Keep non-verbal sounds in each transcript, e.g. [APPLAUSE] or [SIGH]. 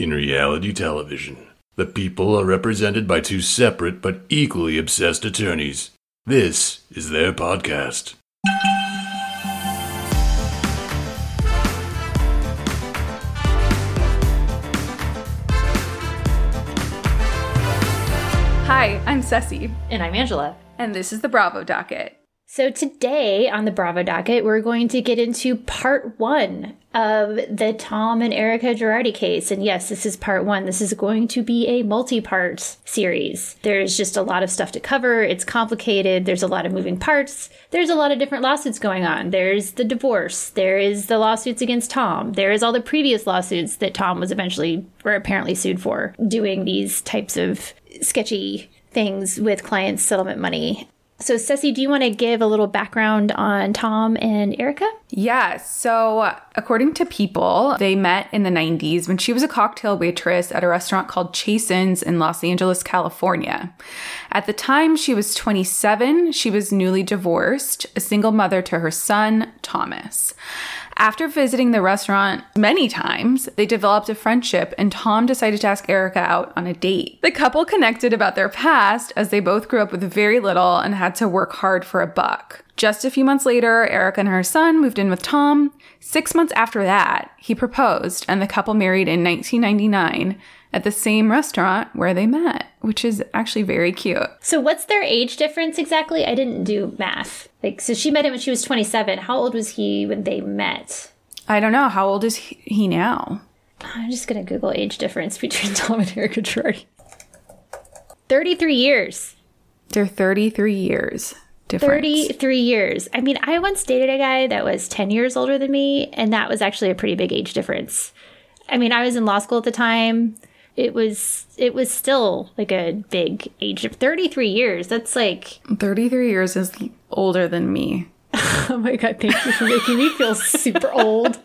In reality television, the people are represented by two separate but equally obsessed attorneys. This is their podcast. Hi, I'm Ceci, And I'm Angela. and this is the Bravo Docket. So today on the Bravo docket, we're going to get into part one of the Tom and Erika Girardi case. And yes, this is part one. This is going to be a multi-part series. There's just a lot of stuff to cover. It's complicated. There's a lot of moving parts. There's a lot of different lawsuits going on. There's the divorce. There is the lawsuits against Tom. There is all the previous lawsuits that Tom was eventually or apparently sued for doing these types of sketchy things with clients' settlement money. So, Ceci, do you want to give a little background on Tom and Erika? Yeah, so according to People, they met in the 90s when she was a cocktail waitress at a restaurant called Chasen's in Los Angeles, California. At the time she was 27, she was newly divorced, a single mother to her son, Thomas. After visiting the restaurant many times, they developed a friendship and Tom decided to ask Erika out on a date. The couple connected about their past as they both grew up with very little and had to work hard for a buck. Just a few months later, Erika and her son moved in with Tom. Six months after that, he proposed and the couple married in 1999 at the same restaurant where they met, which is actually very cute. So, what's their age difference exactly? I didn't do math. Like, so she met him when she was 27. How old was he when they met? I don't know. How old is he now? I'm just going to Google age difference between [LAUGHS] Tom and Erika Girardi. 33 years. They're 33 years difference. 33 years. I mean, I once dated a guy that was 10 years older than me, and that was actually a pretty big age difference. I mean, I was in law school at the time. It was it was still like a big age of 33 years. That's like 33 years is older than me. [LAUGHS] oh my god, thank you for making me feel super old.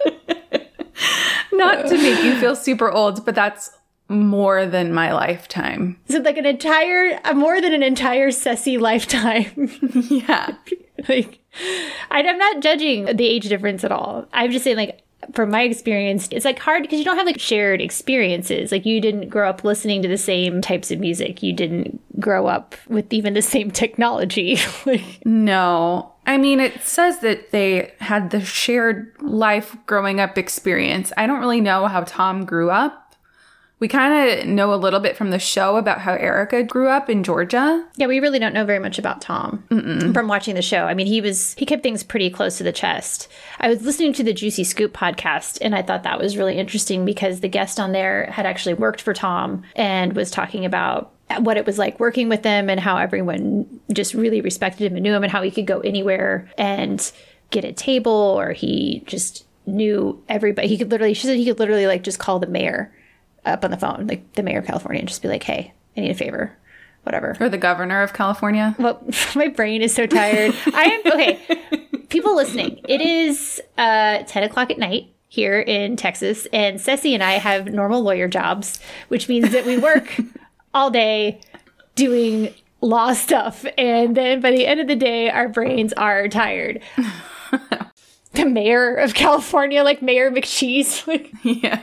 [LAUGHS] Not to make you feel super old, but that's more than my lifetime. So like an entire more than an entire Ceci lifetime. [LAUGHS] Yeah. like I, I'm not judging the age difference at all. I'm just saying like from my experience, it's like hard because you don't have like shared experiences. Like you didn't grow up listening to the same types of music. You didn't grow up with even the same technology. [LAUGHS] like No. I mean, it says that they had the shared life growing up experience. I don't really know how Tom grew up. We kind of know a little bit from the show about how Erika grew up in Georgia. Yeah, we really don't know very much about Tom from watching the show. I mean, he was he kept things pretty close to the chest. I was listening to the Juicy Scoop podcast, and I thought that was really interesting because the guest on there had actually worked for Tom and was talking about what it was like working with him and how everyone just really respected him and knew him and how he could go anywhere and get a table or he just knew everybody. He could literally she said he could literally like just call the mayor up on the phone, like the mayor of California, and just be like, "Hey, I need a favor." Whatever. Or the governor of California. Well, [LAUGHS] my brain is so tired. I am okay. People listening, it is uh, ten o'clock at night. here in Texas, and Ceci and I have normal lawyer jobs, which means that we work [LAUGHS] all day doing law stuff. And then by the end of the day, our brains are tired. [LAUGHS] the mayor of California, like Mayor McCheese, like Yeah.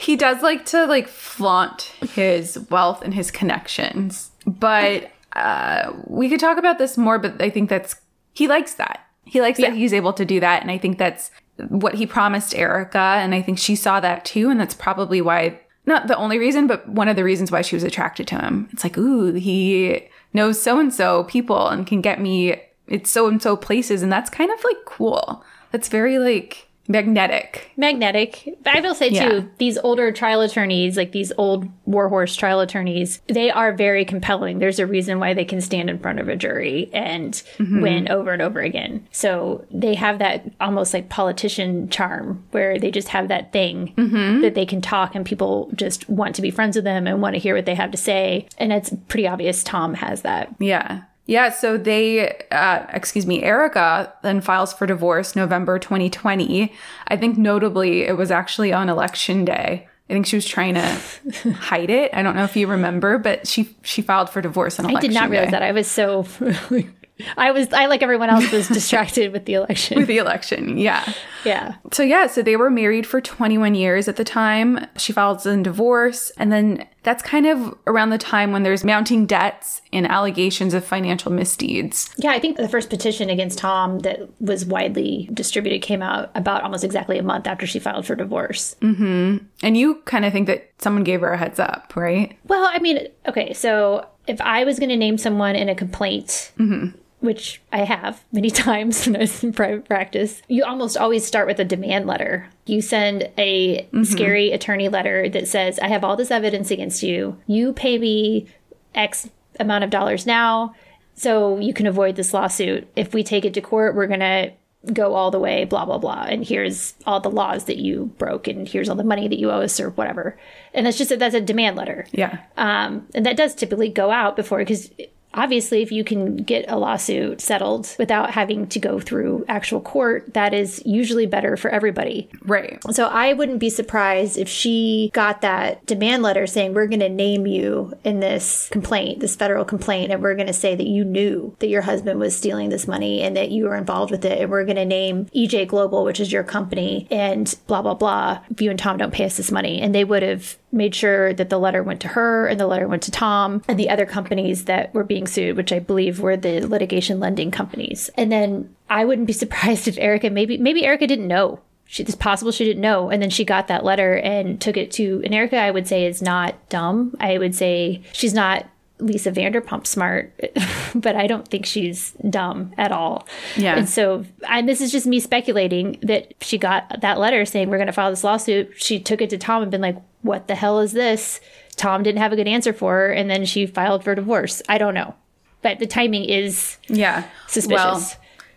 He does like to like flaunt his wealth and his connections. But uh we could talk about this more, but I think that's he likes that. He likes that he's able to do that and I think that's what he promised Erika and I think she saw that too and that's probably why not the only reason, but one of the reasons why she was attracted to him. It's like, ooh, he knows so and so people and can get me it's so and so places and that's kind of like cool. That's very like magnetic. magnetic. But I will say too, Yeah. these older trial attorneys, like these old warhorse trial attorneys, they are very compelling. There's a reason why they can stand in front of a jury and mm-hmm. win over and over again. So they have that almost like politician charm where they just have that thing mm-hmm. that they can talk and people just want to be friends with them and want to hear what they have to say. And it's pretty obvious Tom has that. Yeah. Yeah. So they, uh, excuse me, Erika then files for divorce November 2020. I think notably it was actually on election day. I think she was trying to [LAUGHS] hide it. I don't know if you remember, but she she filed for divorce on I did not realize day. that. I was so. [LAUGHS] I was, I like everyone else, was distracted with the election. With the election, yeah. Yeah. So yeah, so they were married for 21 years at the time. She files in divorce, and then that's kind of around the time when there's mounting debts and allegations of financial misdeeds. Yeah, I think the first petition against Tom that was widely distributed came out about almost exactly a month after she filed for divorce. Mm-hmm. And you kind of think that someone gave her a heads up, right? Well, I mean, okay, so if I was going to name someone in a complaint, mm-hmm. Which I have many [LAUGHS] times when I was in [LAUGHS] private practice, you almost always start with a demand letter. You send a scary attorney letter that says, I have all this evidence against you. You pay me X amount of dollars now so you can avoid this lawsuit. If we take it to court, we're going to go all the way, blah, blah, blah. And here's all the laws that you broke, and here's all the money that you owe us, or whatever. And that's just a, that's a demand letter. Yeah. Um, and that does typically go out before, because obviously, if you can get a lawsuit settled without having to go through actual court, that is usually better for everybody. Right. So I wouldn't be surprised if she got that demand letter saying, We're going to name you in this complaint, this federal complaint, and we're going to say that you knew that your husband was stealing this money and that you were involved with it. And we're going to name EJ Global, which is your company, and blah, blah, blah. If you and Tom don't pay us this money. And they would have made sure that the letter went to her and the letter went to Tom and the other companies that were being sued, which I believe were the litigation lending companies. And then I wouldn't be [LAUGHS] surprised if Erika maybe maybe Erika didn't know. She, it's possible she didn't know, and then she got that letter and took it to. And Erika, I would say, is not dumb. I would say she's not Lisa Vanderpump smart, [LAUGHS] but I don't think she's dumb at all. Yeah. And so, and this is just me speculating that she got that letter saying we're going to file this lawsuit. She took it to Tom and been like, "What the hell is this?" Tom didn't have a good answer for her, and then she filed for divorce. I don't know, but the timing is Yeah. suspicious. Well,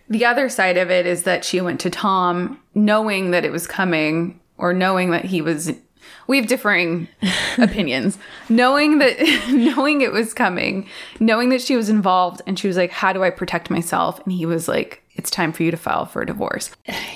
the other side of it is that she went to Tom knowing that it was coming or knowing that he was we have differing [LAUGHS] opinions. Knowing that [LAUGHS] knowing it was coming, knowing that she was involved and she was like, "How do I protect myself?" and he was like, "It's time for you to file for a divorce."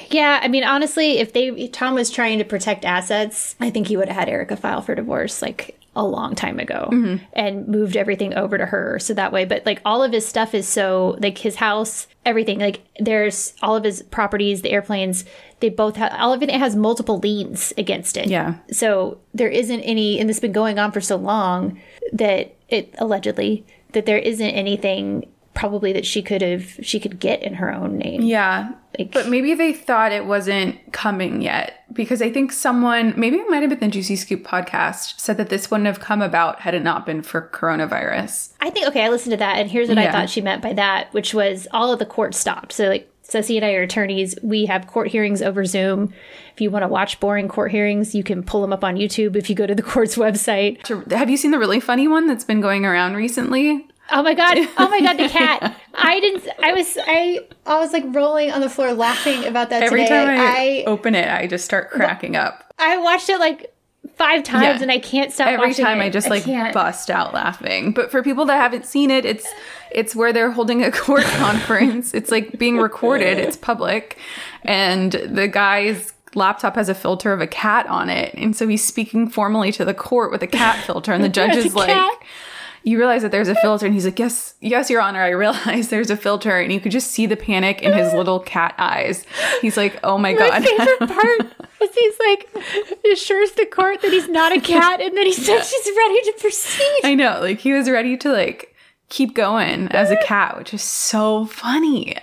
Yeah, I mean, honestly, if they if Tom was trying to protect assets, I think he would have had Erika file for divorce like a long time ago mm-hmm. and moved everything over to her so that way. But like all of his stuff is so like his house, everything like there's all of his properties, the airplanes. They both have all of it has multiple liens against it. Yeah. So there isn't any, and this has been going on for so long that it allegedly that there isn't anything probably that she could have she could get in her own name. Yeah. Like- But maybe they thought it wasn't coming yet because I think someone, maybe it might have been the Juicy Scoop podcast, said that this wouldn't have come about had it not been for coronavirus. I think okay, I listened to that, and here's what I thought she meant by that, which was all of the court stopped. So like Ceci and I are attorneys. We have court hearings over Zoom. If you want to watch boring court hearings, you can pull them up on YouTube if you go to the [LAUGHS] court's website. Have you seen the really funny one that's been going around recently? Oh my god! [LAUGHS] Oh my god! The cat. I didn't. I was. I. I was like rolling on the floor laughing about that Every today. time I, I. open it, I just start cracking up. I watched it like five times, Yeah. and I can't stop. Every time it. I just like can't. bust out laughing. But for people that haven't seen it, it's it's where they're holding a court [LAUGHS] conference. It's like being recorded. [LAUGHS] It's public, and the guy's laptop has a filter of a cat on it. And so he's speaking formally to the court with a cat filter. And the judge is like, cat. You realize that there's a filter. And he's like, Yes, yes, Your Honor, I realize [LAUGHS] there's a filter. And you could just see the panic in his little cat eyes. He's like, Oh my My God. My favorite [LAUGHS] part is he's like assures the court that he's not a cat, and then he says he's ready to proceed. I know. Like he was ready to like keep going as a cat, which is so funny.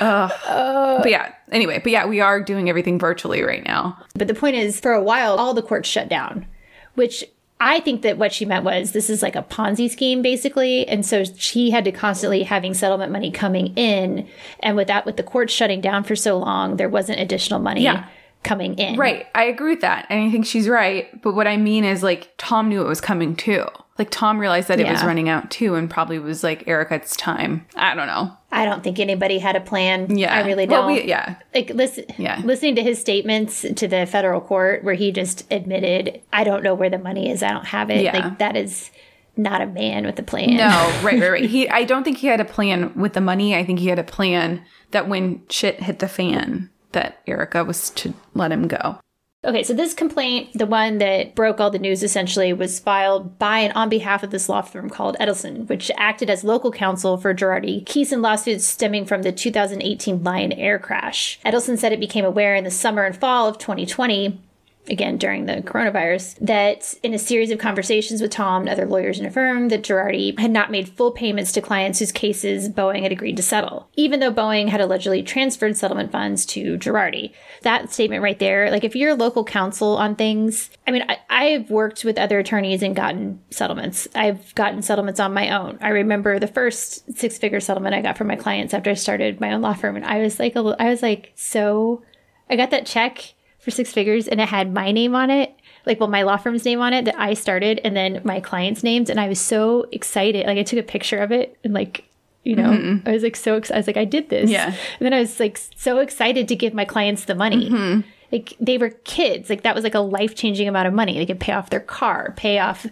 Ugh. Uh, but yeah, anyway, but yeah, we are doing everything virtually right now. But the point is, for a while, all the courts shut down, which I think that what she meant was this is like a Ponzi scheme, basically. And so she had to constantly having settlement money coming in. And with that, with the courts shutting down for so long, there wasn't additional money Yeah. coming in. Right. I agree with that. And I think she's right. But what I mean is like Tom knew it was coming too. Like Tom realized that it was running out too and probably was like, Erika, it's time. I don't know. I don't think anybody had a plan. Yeah. I really don't. we- yeah. Like listen, Yeah. listening to his statements to the federal court where he just admitted, I don't know where the money is. I don't have it. Yeah. Like that is not a man with a plan. No, [LAUGHS] right, right, right. He I don't think he had a plan with the money. I think he had a plan that when shit hit the fan, that Erika was to let him go. Okay, so this complaint, the one that broke all the news essentially, was filed by and on behalf of this law firm called Edelson, which acted as local counsel for Girardi and lawsuits stemming from the 2018 Lion Air crash. Edelson said it became aware in the summer and fall of 2020 again during the coronavirus, that in a series of conversations with Tom and other lawyers in a firm, that Girardi had not made full payments to clients whose cases Boeing had agreed to settle, even though Boeing had allegedly transferred settlement funds to Girardi. That statement right there, like if you're local counsel on things, I mean, I, I've worked with other attorneys and gotten settlements. I've gotten settlements on my own. I remember the first six figure settlement I got from my clients after I started my own law firm, and I was like, I was like, so I got that check for six figures and it had my name on it like well my law firm's name on it that i started and then my clients names and i was so excited. Like i took a picture of it and like you know mm-hmm. i was like so excited i was like i did this. Yeah. and then i was like so excited to give my clients the money. Mm-hmm. Like they were kids. Like that was like a life-changing amount of money. They could pay off their car pay off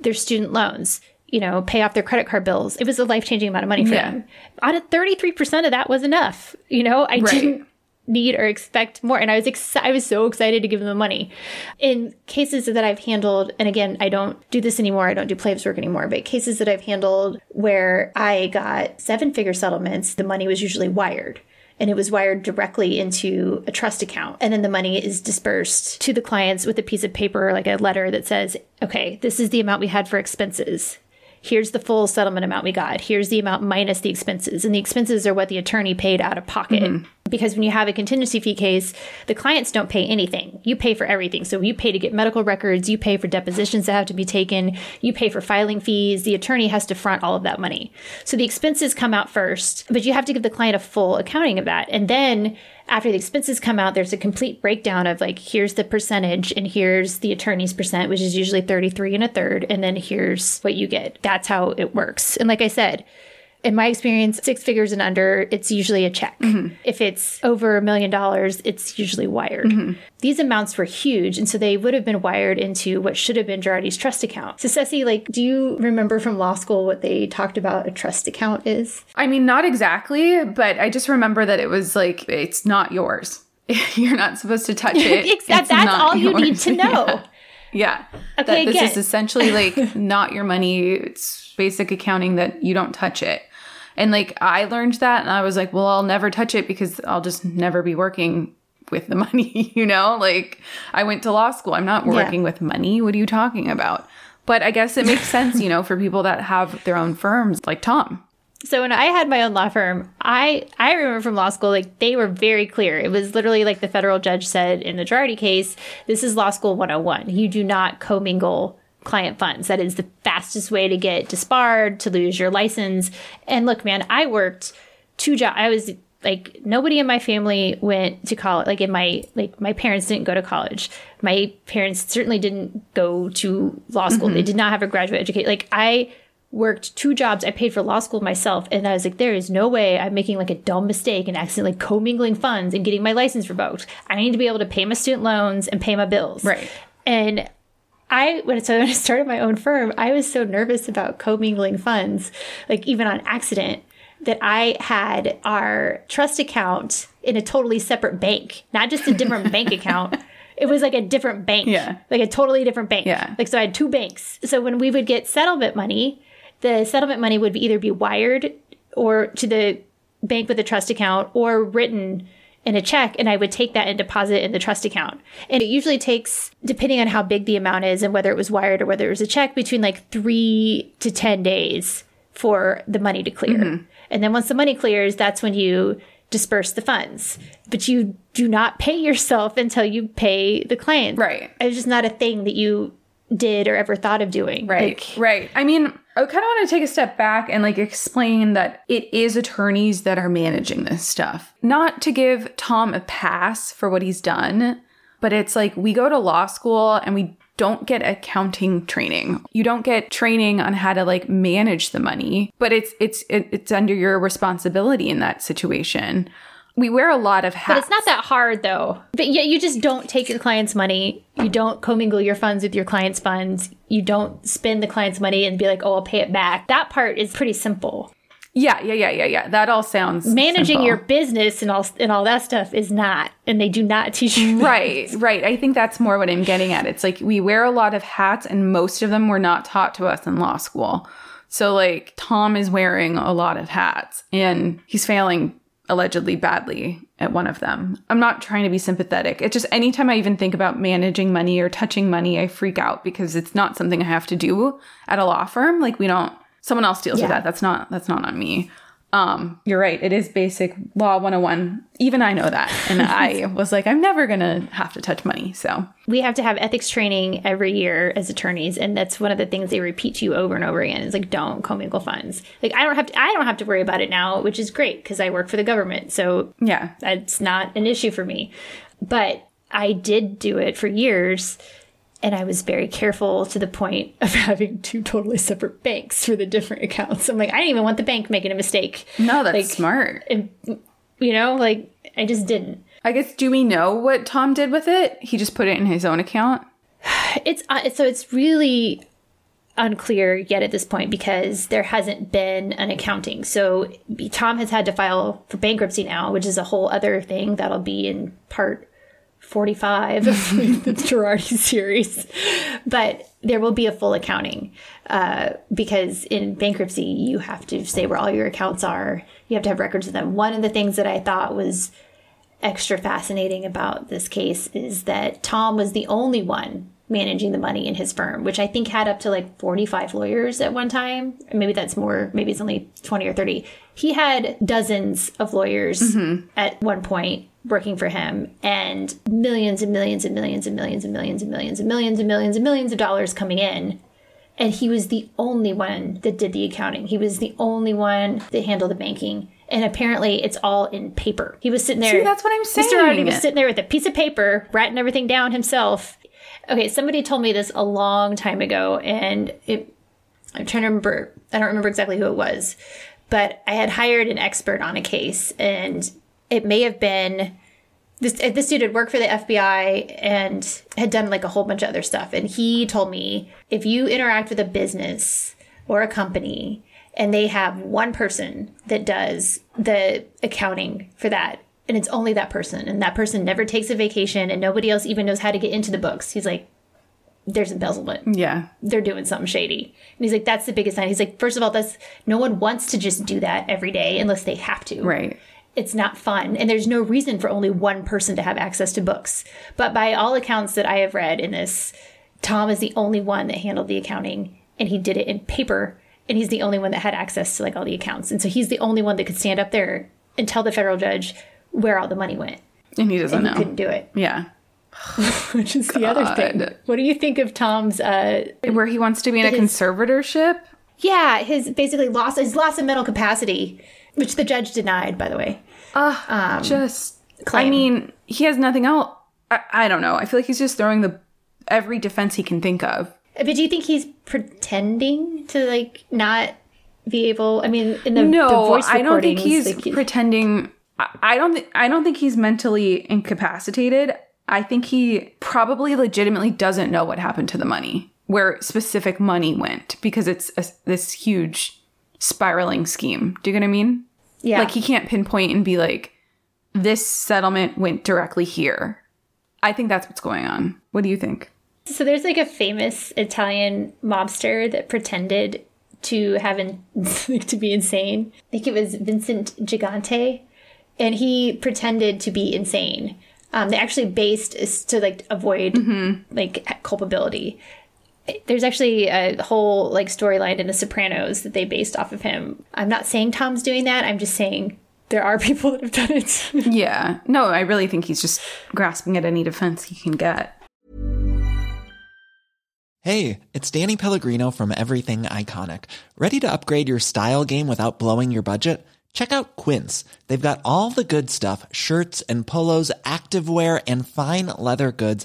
their student loans you know pay off their credit card bills. It was a life-changing amount of money for Yeah. them. On a 33% of that was enough you know? I Right. didn't need or expect more. And i was ex- i was so excited to give them the money. In cases that i've handled and again i don't do this anymore i don't do plaintiff's work anymore but cases that i've handled where i got seven figure settlements the money was usually wired. And it was wired directly into a trust account. And then the money is dispersed to the clients with a piece of paper like a letter that says okay this is the amount we had for expenses here's the full settlement amount we got. Here's the amount minus the expenses. And the expenses are what the attorney paid out of pocket. Mm-hmm. Because when you have a contingency fee case, the clients don't pay anything. You pay for everything. So you pay to get medical records, you pay for depositions that have to be taken, you pay for filing fees. The attorney has to front all of that money. So the expenses come out first, but you have to give the client a full accounting of that. And then after the expenses come out, there's a complete breakdown of like, here's the percentage and here's the attorney's percent, which is usually 33 and a third. And then here's what you get. That's how it works. And like I said, in my experience, six figures and under, it's usually a check. Mm-hmm. If it's over a million dollars, it's usually wired. Mm-hmm. These amounts were huge, and so they would have been wired into what should have been Girardi's trust account. So, Ceci, like, do you remember from law school what they talked about a trust account is? I mean, not exactly, but I just remember that it was like, it's not yours. [LAUGHS] You're not supposed to touch it. [LAUGHS] That's all you need to [LAUGHS] know. Yeah. Yeah. Okay, that this again. is essentially like not your money. It's basic accounting that you don't touch it. And like I learned that and I was like, well, I'll never touch it because I'll just never be working with the [LAUGHS] money, you know? Like I went to law school. I'm not working with money. What are you talking about? But I guess it makes [LAUGHS] sense, you know, for people that have their own firms like Tom. So when I had my own law firm, I I remember from law school like they were very clear. It was literally like the federal judge said in the Girardi case, this is law school 101. You do not commingle client funds. That is the fastest way to get disbarred, to lose your license. And look, man, I worked two jobs. I was like nobody in my family went to college like in my like my parents didn't go to college my parents certainly didn't go to law school they mm-hmm. did not have a graduate education like i worked two jobs. I paid for law school myself. And I was like, there is no way I'm making like a dumb mistake and accidentally commingling funds and getting my license revoked. I need to be able to pay my student loans and pay my bills. Right. And I, when, so when I started my own firm, I was so nervous about commingling funds, like even on accident, that I had our trust account in a totally separate bank, not just a different [LAUGHS] bank account. It was like a different bank. Yeah. Like a totally different bank. Yeah. Like, so I had two banks. So when we would get settlement money, the settlement money would be either be wired or to the bank with the trust account or written in a check and I would take that and deposit in the trust account. And it usually takes, depending on how big the amount is and whether it was wired or whether it was a check, between like three to 10 days for the money to clear. Mm-hmm. And then once the money clears, that's when you disperse the funds. But you do not pay yourself until you pay the client. Right. It's just not a thing that you did or ever thought of doing. Right. Like, right. I mean, I kind of want to take a step back and like explain that it is attorneys that are managing this stuff. Not to give Tom a pass for what he's done, but it's like we go to law school and we don't get accounting training. You don't get training on how to like manage the money, but it's it's it's under your responsibility in that situation. We wear a lot of hats. But it's not that hard though. But yeah, you just don't take your client's money. You don't commingle your funds with your client's funds. You don't spend the client's money and be like, oh, I'll pay it back. That part is pretty simple. Yeah, yeah, yeah, yeah, yeah. That all sounds Managing simple. your business and all and all that stuff is not, and they do not [LAUGHS] teach you. that. Right, right. I think that's more what I'm getting at. It's like we wear a lot of hats, and most of them were not taught to us in law school. So, like, Tom is wearing a lot of hats, and he's failing allegedly badly at one of them. I'm not trying to be sympathetic. It's just anytime I even think about managing money or touching money, I freak out because it's not something I have to do at a law firm. Like, we don't, someone else deals with that. That's not, that's not on me. Um, you're right. It is basic law 101. Even I know that. And [LAUGHS] I was like, I'm never going to have to touch money. So, We have to have ethics training every year as attorneys, and that's one of the things they repeat to you over and over again. Is like, don't commingle funds. Like, I don't have to. I don't have to worry about it now, which is great because I work for the government. So yeah. that's not an issue for me. But I did do it for years and I was very careful to the point [LAUGHS] of having two totally separate banks for the different accounts. I'm like, I didn't even want the bank making a mistake. No, that's Like, smart. And, you know, like I just didn't. I guess, do we know what Tom did with it? He just put it in his own account? [SIGHS] It's uh, so it's really unclear yet at this point because there hasn't been an accounting. So Tom has had to file for bankruptcy now, which is a whole other thing that'll be in part 45 of the [LAUGHS] Girardi series. But there will be a full accounting uh, because in bankruptcy, you have to say where all your accounts are. You have to have records of them. One of the things that I thought was extra fascinating about this case is that Tom was the only one managing the money in his firm, which I think had up to like 45 lawyers at one time. Maybe that's more, maybe it's only 20 or 30. He had dozens of lawyers at one point working for him and millions and millions and millions and millions and millions and millions and millions and millions and millions of dollars coming in. And he was the only one that did the accounting. He was the only one that handled the banking. And apparently it's all in paper. He was sitting there. See, that's what I'm saying. Mr. Girardi was sitting there with a piece of paper, writing everything down himself. Okay, somebody told me this a long time ago, and it, I'm trying to remember. I don't remember exactly who it was, but I had hired an expert on a case, and it may have been this. Uh, this dude had worked for the FBI and had done like a whole bunch of other stuff, and he told me if you interact with a business or a company and they have one person that does the accounting for that and it's only that person and that person never takes a vacation and nobody else even knows how to get into the books he's like there's embezzlement Yeah. they're doing something shady and he's like that's the biggest sign he's like first of all that's no one wants to just do that every day unless they have to Right. It's not fun. And there's no reason for only one person to have access to books. But by all accounts that i have read in this tom is the only one that handled the accounting and he did it in paper and he's the only one that had access to like all the accounts. And so he's the only one that could stand up there and tell the federal judge where all the money went. And he doesn't and he know. couldn't do it. Yeah. [LAUGHS] which is the other thing. What do you think of tom's uh Where he wants to be in a His- conservatorship? yeah his basically lost his loss of mental capacity which the judge denied by the way ah, um, Just, I mean, he has nothing else. I, I don't know. I feel like he's just throwing the every defense he can think of. Uh, but do you think he's pretending to like not be able? I mean, in the, No, the voice I don't think he's like, pretending. I- I don't think I don't think he's mentally incapacitated. I think he probably legitimately doesn't know what happened to the money, where specific money went, because it's a, this huge spiraling scheme. Do you get what I mean? Yeah, Like he can't pinpoint and be like, this settlement went directly here. I think that's what's going on. What do you think? So there's like a famous Italian mobster that pretended to have in, [LAUGHS] to be insane. I think it was Vincent Gigante, and he pretended to be insane. Um, they actually based is to like avoid like culpability. There's actually a whole like storyline in The Sopranos that they based off of him. I'm not saying Tom's doing that. I'm just saying there are [LAUGHS] people that have done it. Yeah. No, I really think he's just grasping at any defense he can get. Hey, it's Danny Pellegrino from Everything Iconic. Ready to upgrade your style game without blowing your budget? Check out Quince. They've got all the good stuff shirts and polos, activewear, and fine leather goods,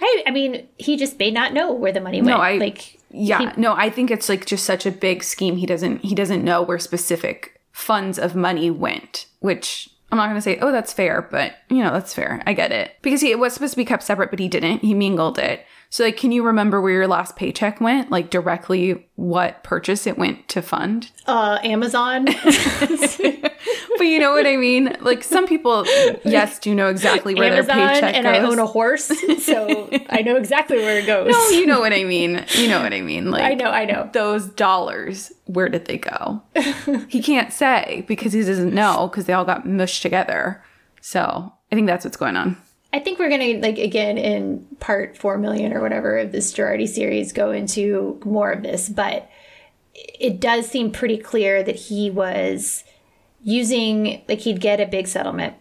I, I mean, he just may not know where the money went. No, I like yeah, he- no, I think it's like just such a big scheme. He doesn't he doesn't know where specific funds of money went, which I'm not going to say, oh, that's fair, but you know, that's fair. I get it because he it was supposed to be kept separate, but he didn't. He mingled it. So, like, can you remember where your last paycheck went? Like, directly what purchase it went to fund? uh, Amazon. [LAUGHS] [LAUGHS] [LAUGHS] But you know what I mean? Like, some people, yes, do know exactly where Amazon, their paycheck and goes. I own a horse, so [LAUGHS] I know exactly where it goes. no, you know what I mean. You know what I mean. Like, I know, I know. those dollars, where did they go? he can't say because he doesn't know because they all got mushed together. So I think that's what's going on. I think we're gonna like again in part four million or whatever of this Girardi series go into more of this, but it does seem pretty clear that he was using like he'd get a big settlement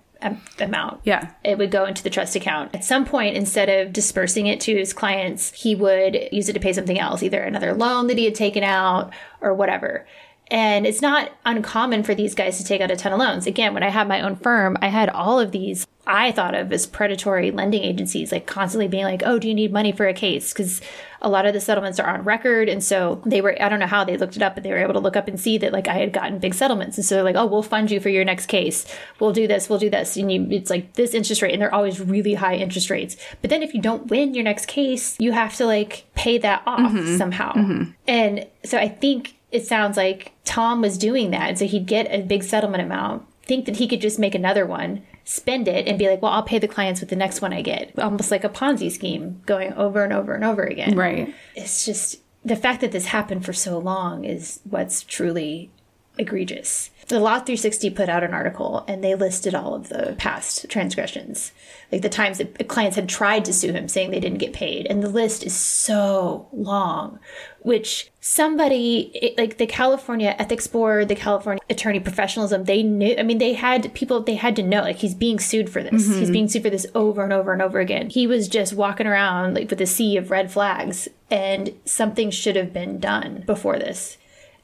amount. Yeah. It would go into the trust account. At some point, instead of dispersing it to his clients, he would use it to pay something else, either another loan that he had taken out or whatever. And it's not uncommon for these guys to take out a ton of loans. Again, when I had my own firm, I had all of these I thought of as predatory lending agencies, like constantly being like, oh, do you need money for a case? Because a lot of the settlements are on record. And so they were, I don't know how they looked it up, but they were able to look up and see that like I had gotten big settlements. And so they're like, oh, we'll fund you for your next case. We'll do this, we'll do this. And you, it's like this interest rate. And they're always really high interest rates. But then if you don't win your next case, you have to like pay that off mm-hmm. somehow. Mm-hmm. And so I think it sounds like Tom was doing that. And so he'd get a big settlement amount, think that he could just make another one, spend it, and be like, well, I'll pay the clients with the next one I get. Almost like a Ponzi scheme going over and over and over again. Right. It's just the fact that this happened for so long is what's truly egregious. The Law 360 put out an article and they listed all of the past transgressions, like the times that clients had tried to sue him saying they didn't get paid. And the list is so long, which somebody like the California Ethics Board, the California Attorney Professionalism, they knew, I mean, they had people, they had to know, like, he's being sued for this. Mm-hmm. He's being sued for this over and over and over again. He was just walking around like with a sea of red flags and something should have been done before this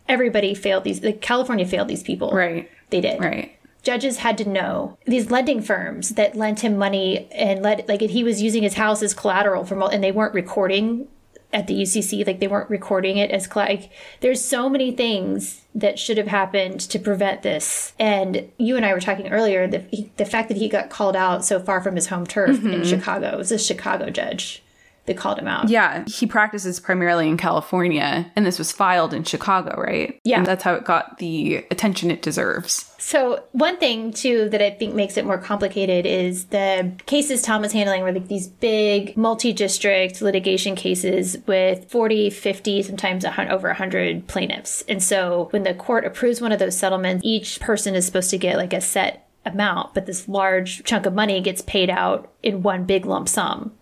everybody failed these like california failed these people. Right. they did. Right. judges had to know these lending firms that lent him money and let like he was using his house as collateral for and they weren't recording at the UCC like they weren't recording it as like there's so many things that should have happened to prevent this. And you and I were talking earlier the the fact that he got called out so far from his home turf in mm-hmm. Chicago it was a Chicago judge that called him out Yeah, he practices primarily in California, and this was filed in Chicago, right? Yeah. And that's how it got the attention it deserves. So one thing too that I think makes it more complicated is the cases Tom was handling were like these big multi-district litigation cases with 40, 50, sometimes a over 100 plaintiffs. And so when the court approves one of those settlements, each person is supposed to get like a set amount, but this large chunk of money gets paid out in one big lump sum.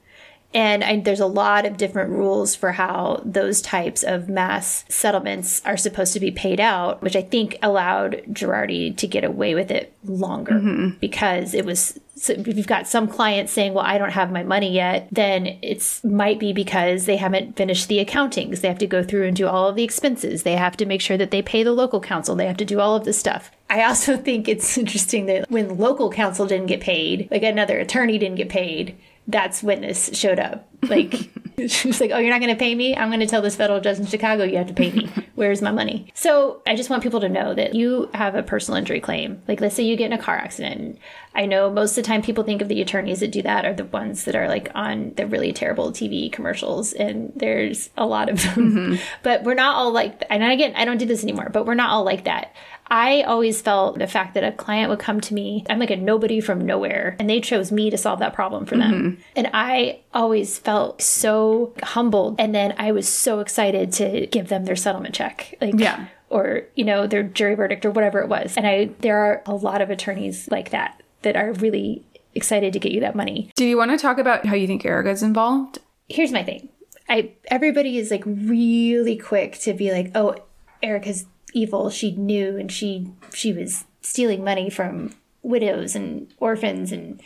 And I, there's a lot of different rules for how those types of mass settlements are supposed to be paid out, which I think allowed Girardi to get away with it longer mm-hmm. because it was. So if you've got some clients saying, "Well, I don't have my money yet," then it's might be because they haven't finished the accountings. They have to go through and do all of the expenses. They have to make sure that they pay the local counsel. They have to do all of this stuff. I also [LAUGHS] think it's interesting that when local counsel didn't get paid, like another attorney didn't get paid, that's when this showed up. Like, [LAUGHS] she was like, Oh, you're not going to pay me? I'm going to tell this federal judge in Chicago you have to pay me. Where's my money? So I just want people to know that you have a personal injury claim. Like, let's say you get in a car accident. I know most of the time people think of the attorneys that do that are the ones that are like on the really terrible TV commercials, and there's a lot of them. Mm-hmm. But we're not all like, and again, I don't do this anymore, but we're not all like that. I always felt the fact that a client would come to me, I'm like a nobody from nowhere, and they chose me to solve that problem for them. Mm-hmm. And I always felt so humbled. And then I was so excited to give them their settlement check. Like, Yeah. Or, you know, their jury verdict or whatever it was. And I, there are a lot of attorneys like that that are really excited to get you that money. Do you want to talk about how you think Erika's involved? Here's my thing. I everybody is like really quick to be like, "Oh, Erika's evil. She knew and she she was stealing money from widows and orphans and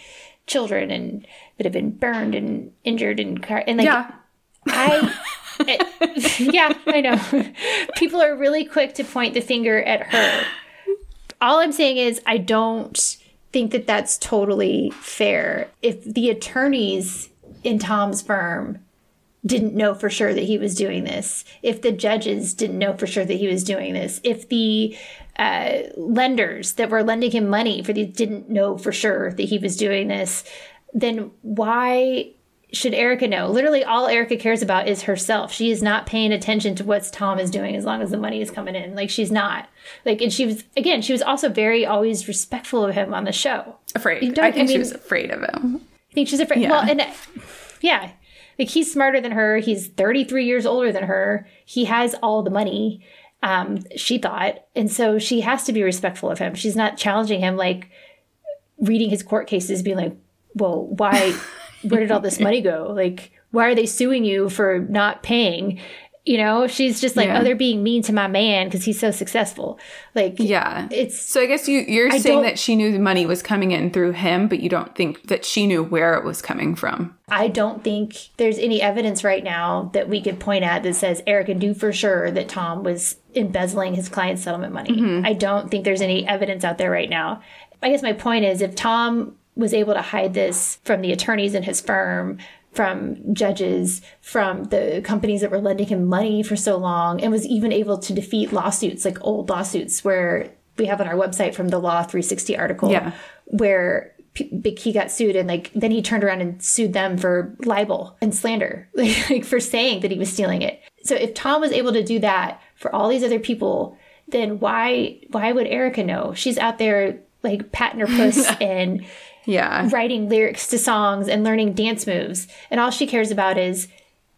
children and that have been burned and injured and car- and like yeah. I [LAUGHS] it- yeah, I know. People are really quick to point the finger at her. All I'm saying is I don't think that that's totally fair. If the attorneys in Tom's firm didn't know for sure that he was doing this, if the judges didn't know for sure that he was doing this, if the uh, lenders that were lending him money for these didn't know for sure that he was doing this, then why should Erika know? Literally, all Erika cares about is herself. She is not paying attention to what Tom is doing as long as the money is coming in. Like, she's not. Like, and she was, again, she was also very always respectful of him on the show. Afraid. You don't- I think I she was afraid of him. I think she's afraid. Yeah. Well, and yeah, like he's smarter than her. He's 33 years older than her. He has all the money, um, she thought. And so she has to be respectful of him. She's not challenging him, like reading his court cases, being like, well, why, where did all this money go? Like, why are they suing you for not paying? You know, she's just like, Yeah. oh, they're being mean to my man because he's so successful. Like, Yeah. it's So I guess you, you're I saying that she knew the money was coming in through him, but you don't think that she knew where it was coming from. I don't think there's any evidence right now that we could point at that says Erika knew for sure that Tom was embezzling his client's settlement money. Mm-hmm. I don't think there's any evidence out there right now. I guess my point is if Tom was able to hide this from the attorneys in his firm, from judges, from the companies that were lending him money for so long, and was even able to defeat lawsuits like old lawsuits where we have on our website from the Law 360 article Yeah. where he got sued and like then he turned around and sued them for libel and slander like, [LAUGHS] like for saying that he was stealing it. So if tom was able to do that for all these other people then why why would erika know? She's out there like patting her puss [LAUGHS] and Yeah. writing lyrics to songs and learning dance moves and all she cares about is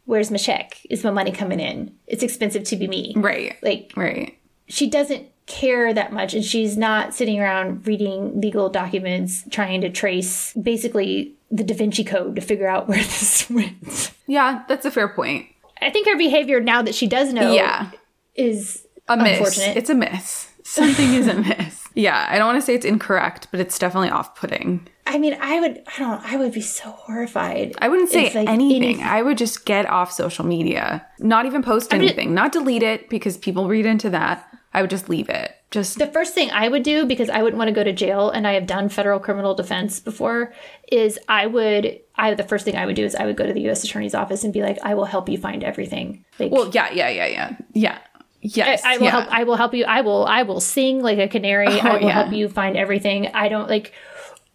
where's my check is my money coming in it's expensive to be me Right. like Right. she doesn't care that much and she's not sitting around reading legal documents trying to trace basically the Da Vinci Code to figure out [LAUGHS] where this went. Yeah, that's a fair point. I think her behavior now that she does know Yeah. is A miss. unfortunate. It's a miss. Something is a [LAUGHS] miss. Yeah, I don't want to say it's incorrect, but it's definitely off putting. I mean, I would I don't I would be so horrified. I wouldn't say like, anything. any- I would just get off social media. Not even post I'm just- anything. Not delete it because people read into that. I would just leave it. Just the first thing I would do because I wouldn't want to go to jail and I have done federal criminal defense before is I would I the first thing I would do is I would go to the US attorney's office and be like I will help you find everything. Like well, yeah, yeah, yeah, yeah, yeah. Yes, I, I will yeah. help I will help you. I will I will sing like a canary. Oh, I will yeah. help you find everything. I don't like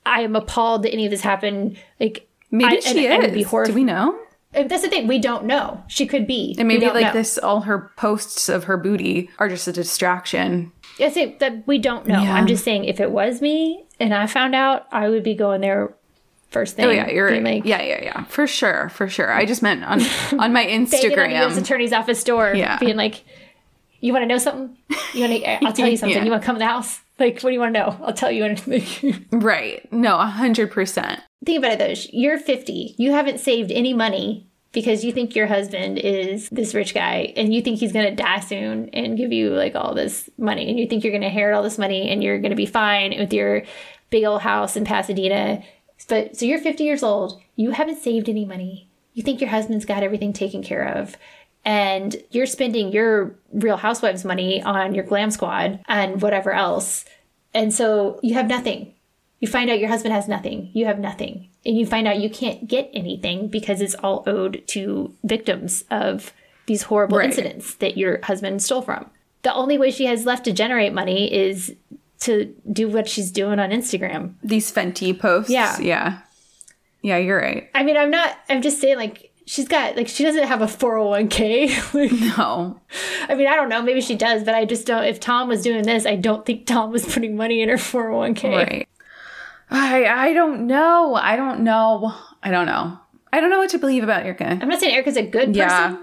I am appalled that any of this happened. Like Maybe I, she and is. be horrified. Do we know? And That's the thing. We don't know. She could be. And maybe like know. this, all her posts of her booty are just a distraction. I say that we don't know. Yeah. I'm just saying if it was me and I found out, I would be going there first thing. Oh yeah, you're being like, yeah, yeah, yeah, for sure, for sure. I just meant on on my [LAUGHS] the U.S. Instagram. attorney's office door, Yeah. being like, "You want to know something? You want to? [LAUGHS] I'll tell you something. Yeah. You want to come in the house? Like, what do you want to know? I'll tell you anything." [LAUGHS] Right? No, a hundred percent. Think about it though. You're 50. You haven't saved any money because you think your husband is this rich guy and you think he's going to die soon and give you like all this money and you think you're going to inherit all this money and you're going to be fine with your big old house in Pasadena. But so you're 50 years old. You haven't saved any money. You think your husband's got everything taken care of. And you're spending your real housewives money on your glam squad and whatever else. And so you have nothing. You find out your husband has nothing. You have nothing. And you find out you can't get anything because it's all owed to victims of these horrible Right. incidents that your husband stole from. The only way she has left to generate money is to do what she's doing on Instagram. These Fenty posts. Yeah. yeah, yeah. You're right. I mean, I'm not, I'm just saying, like, she's got, like, she doesn't have a 401k. [LAUGHS] like, No, I mean, I don't know. Maybe she does, but I just don't. If Tom was doing this, I don't think Tom was putting money in her 401k. right. I I don't know. I don't know. I don't know. I don't know what to believe about Erika. I'm not saying Erika's a good person Yeah.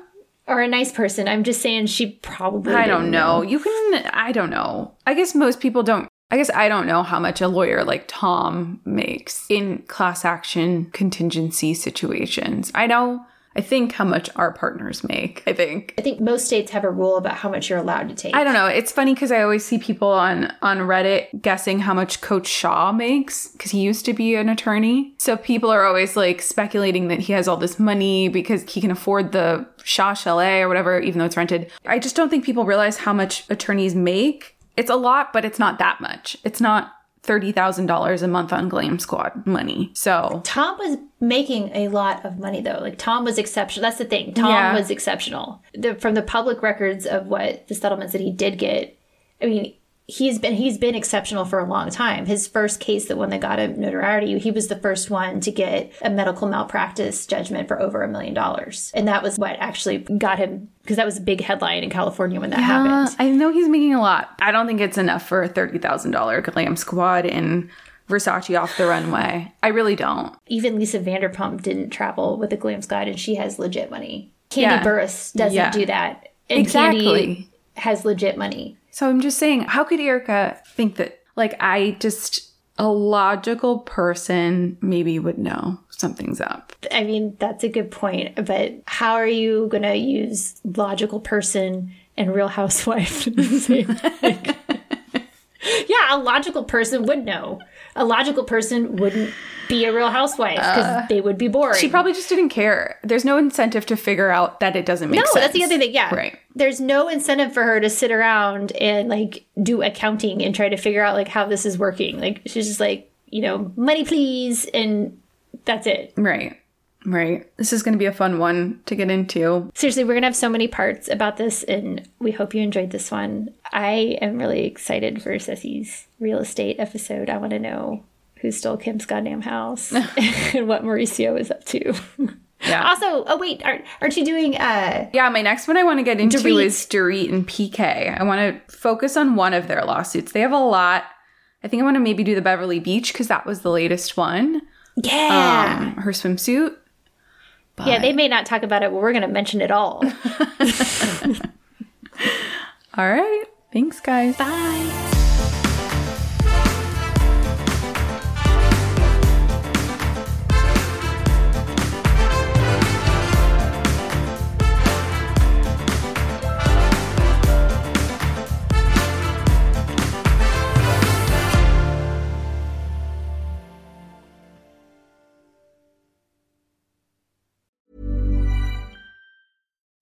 or a nice person. I'm just saying she probably. I don't didn't know. You can. I don't know. I guess most people don't. I guess I don't know how much a lawyer like Tom makes in class action contingency situations. I know. I think how much our partners make. I think. I think most states have a rule about how much you're allowed to take. I don't know. It's funny because I always see people on on Reddit guessing how much Coach Shaw makes because he used to be an attorney. So people are always like speculating that he has all this money because he can afford the Shaw Chalet or whatever, even though it's rented. I just don't think people realize how much attorneys make. It's a lot, but it's not that much. It's not thirty thousand dollars a month on Glam Squad money. So Tom was making a lot of money though. Like Tom was exceptional. That's the thing. Tom Yeah. was exceptional. The, from the public records of what the settlements that he did get, I mean, he's been he's been exceptional for a long time. His first case, the one that got him notoriety, he was the first one to get a medical malpractice judgment for over a million dollars, and that was what actually got him because that was a big headline in California when that Yeah, happened. I know he's making a lot. I don't think it's enough for a thirty thousand dollar Glam Squad in Versace off the runway. I really don't. Even Lisa Vanderpump didn't travel with a Glam Squad, and she has legit money. Kandi Yeah. Burruss doesn't Yeah. do that, and Exactly. Kandi has legit money. So I'm just saying, how could Erika think that? Like, I just a logical person maybe would know something's up. I mean, that's a good point, but how are you going to use logical person and real housewife [LAUGHS] [LAUGHS] Yeah, a logical person would know. A logical person wouldn't be a real housewife because uh, they would be boring. She probably just didn't care. There's no incentive to figure out that it doesn't make no, sense. No, that's the other thing. Yeah, Right. There's no incentive for her to sit around and like do accounting and try to figure out like how this is working. Like she's just like, you know, money please, and that's it. Right. Right. This is going to be a fun one to get into. Seriously, we're gonna have so many parts about this, and we hope you enjoyed this one. I am really excited for Ceci's real estate episode. I want to know who stole Kim's goddamn house [LAUGHS] [LAUGHS] and what Mauricio is up to. Yeah. Also, oh wait, aren't, aren't you doing? uh Yeah, my next one I want to get into Dorit. is Dorit and PK. I want to focus on one of their lawsuits. They have a lot. I think I want to maybe do the Beverly Beach because that was the latest one. Yeah, Um, her swimsuit. Yeah. They may not talk about it, but we're gonna mention it all. [LAUGHS] All right. Thanks, guys. Bye.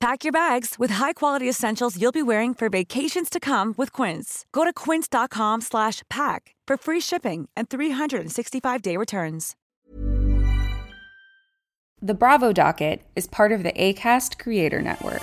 Pack your bags with high-quality essentials you'll be wearing for vacations to come with Quince. Go to quince.com slash pack for free shipping and 365-day returns. The Bravo Docket is part of the ACAST Creator Network.